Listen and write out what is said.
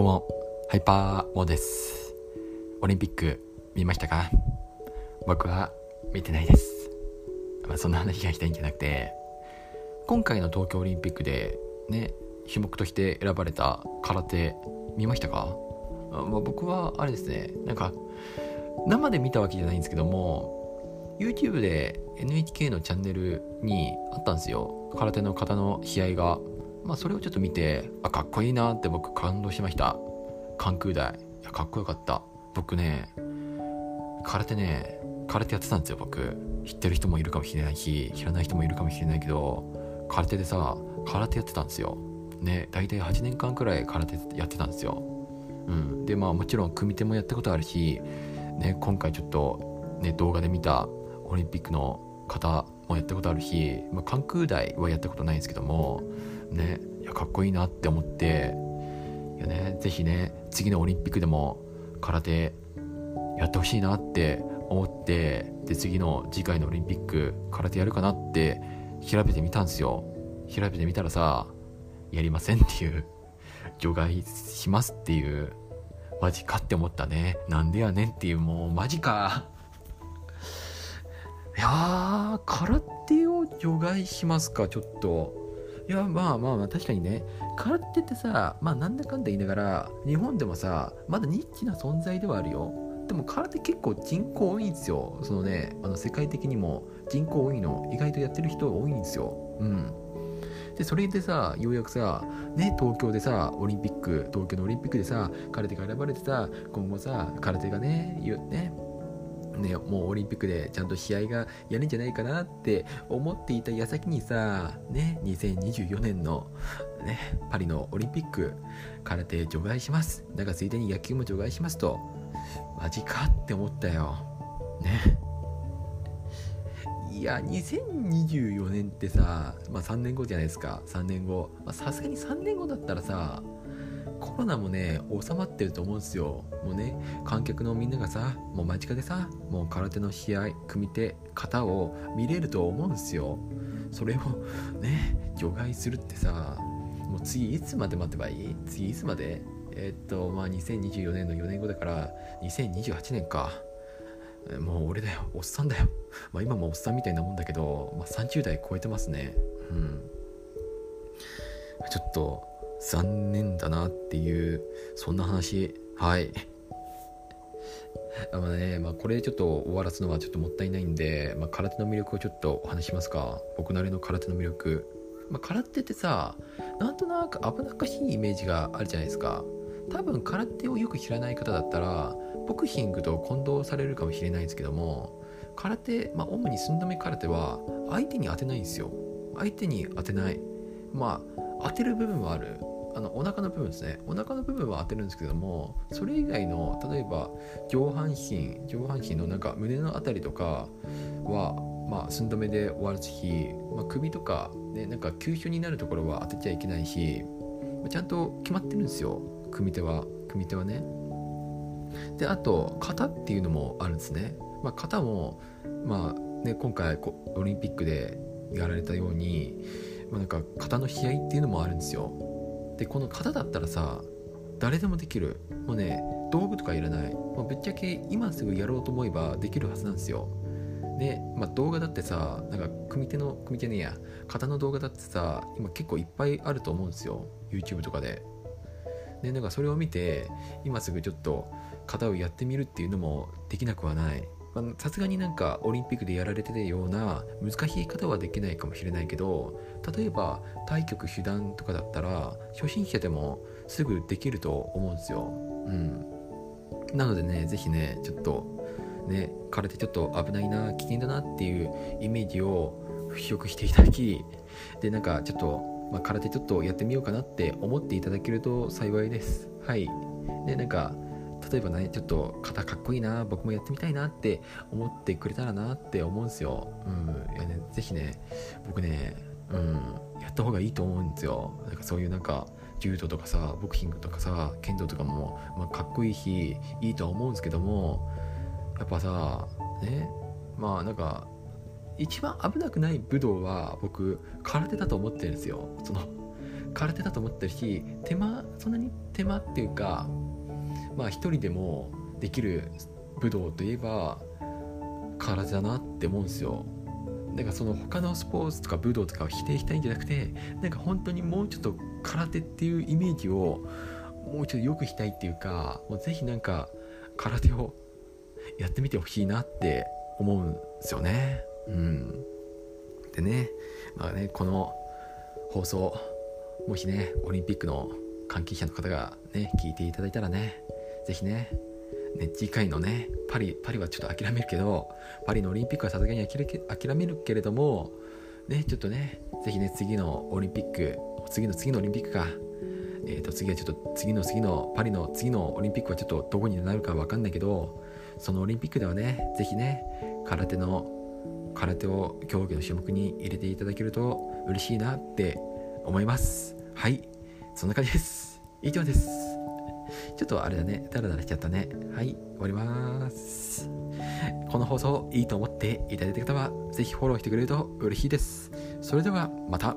どうも、ハイパーモです。オリンピック見ましたか？僕は見てないです。まあ、そんな話がしたいんじゃなくて、今回の東京オリンピックでね、種目として選ばれた空手見ましたか？まあ、僕はあれですね、なんか生で見たわけじゃないんですけども、YouTube で NHK のチャンネルにあったんですよ。空手の方の試合が。まあ、それをちょっと見てあかっこいいなって僕感動しました。関空大。いやかっこよかった。僕ね空手ね空手やってたんですよ僕。知ってる人もいるかもしれないし知らない人もいるかもしれないけど空手でさ空手やってたんですよ。ね大体8年間くらい空手やってたんですよ。うん。でまあもちろん組手もやったことあるしね今回ちょっとね動画で見たオリンピックの方もやったことあるし、まあ、関空大はやったことないんですけどもねいやかっこいいなって思っていやね是非ね次のオリンピックでも空手やってほしいなって思ってで次の次回のオリンピック空手やるかなって調べてみたんですよ。調べてみたらさやりませんっていう除外しますっていうマジかって思ったね。なんでやねんっていうもうマジか。いやー空手を除外しますかちょっと。いやまあまあまあ確かにね。空手ってさまあなんだかんだ言いながら日本でもさまだニッチな存在ではあるよ。でも空手結構人口多いんですよ。そのねあの世界的にも。人口多いの意外とやってる人多いんですよ。うん。でそれでさようやくさね東京でさオリンピック東京のオリンピックでさ空手が選ばれてさ今後さ空手がねねね、もうオリンピックでちゃんと試合がやるんじゃないかなって思っていた矢先にさ、ね、2024年の、ね、パリのオリンピック、空手除外します。だからついでに野球も除外しますと、マジかって思ったよ。ね。いや、2024年ってさ、まあ3年後じゃないですか、3年後。さすがに3年後だったらさ、コロナもね収まってると思うんですよ。もうね観客のみんながさもう間近でさもう空手の試合組手型を見れると思うんですよ。それをね除外するってさもう次いつまで待てばいい？次いつまで？えー、っとまあ2024年の4年後だから2028年か。もう俺だよ。おっさんだよ。まあ今もおっさんみたいなもんだけど、まあ、30代超えてますね。うん。ちょっと残念だなっていうそんな話。はい。あまあね、まあ、これでちょっと終わらすのはちょっともったいないんで、まあ、空手の魅力をちょっとお話しますか。僕なりの空手の魅力、まあ、空手ってさなんとなく危なっかしいイメージがあるじゃないですか。多分空手をよく知らない方だったらボクシングと混同されるかもしれないんですけども空手、まあ、主に寸止め空手は相手に当てないんですよ。相手に当てない。まあ当てる部分はある。あのお腹の部分ですね。お腹の部分は当てるんですけどもそれ以外の例えば上半身上半身のなんか胸の辺りとかはまあ寸止めで終わるし、まあ、首とか、ね、なんか急所になるところは当てちゃいけないしまちゃんと決まってるんですよ。組手は組手はね。であと型っていうのもあるんですね、まあ、型もまあね今回オリンピックでやられたように、まあ、なんか型の試合っていうのもあるんですよ。でこの型だったらさ誰でもできる。もうね道具とかいらない。もうぶっちゃけ今すぐやろうと思えばできるはずなんですよ。で、まあ、動画だってさなんか組手の組手ねえや。型の動画だってさ今結構いっぱいあると思うんですよ。YouTube とかで。でなんかそれを見て今すぐちょっと型をやってみるっていうのもできなくはない。さすがになんかオリンピックでやられてたような難しい方はできないかもしれないけど例えば対局手段とかだったら初心者でもすぐできると思うんですよ。うん、なのでね是非ねちょっとね空手ちょっと危ないな危険だなっていうイメージを払拭していただきでなんかちょっと、まあ、空手ちょっとやってみようかなって思っていただけると幸いです。はい。でなんか例えばね、ちょっと肩かっこいいな、僕もやってみたいなって思ってくれたらなって思うんですよ。うん。いやね、ぜひね、僕ね、うん、やった方がいいと思うんですよ。なんかそういうなんか、柔道とかさ、ボクシングとかさ、剣道とかも、まあ、かっこいいし、いいとは思うんですけども、やっぱさ、ね、まあなんか、一番危なくない武道は僕、空手だと思ってるんですよ。その、空手だと思ってるし手間そんなに手間っていうかまあ一人でもできる武道といえば空手だなって思うんですよ。なんかその他のスポーツとか武道とかを否定したいんじゃなくてなんか本当にもうちょっと空手っていうイメージをもうちょっとよくしたいっていうかもうぜひなんか空手をやってみてほしいなって思うんですよね。うん。でねまあねこの放送もしねオリンピックの関係者の方がね聞いていただいたらね是非ねね次回のねパリパリはちょっと諦めるけどパリのオリンピックはさすがに諦めるけれどもねちょっとね是非ね次のオリンピック次の次のオリンピックかえー、と次はちょっと次の次のパリの次のオリンピックはちょっとどこになるか分かんないけどそのオリンピックではね是非ね空手の空手を競技の種目に入れていただけると嬉しいなって思います。はい。そんな感じです。以上です。ちょっとあれだねダラダラしちゃったね。はい終わります。この放送いいと思っていただいた方は是非フォローしてくれると嬉しいです。それではまた。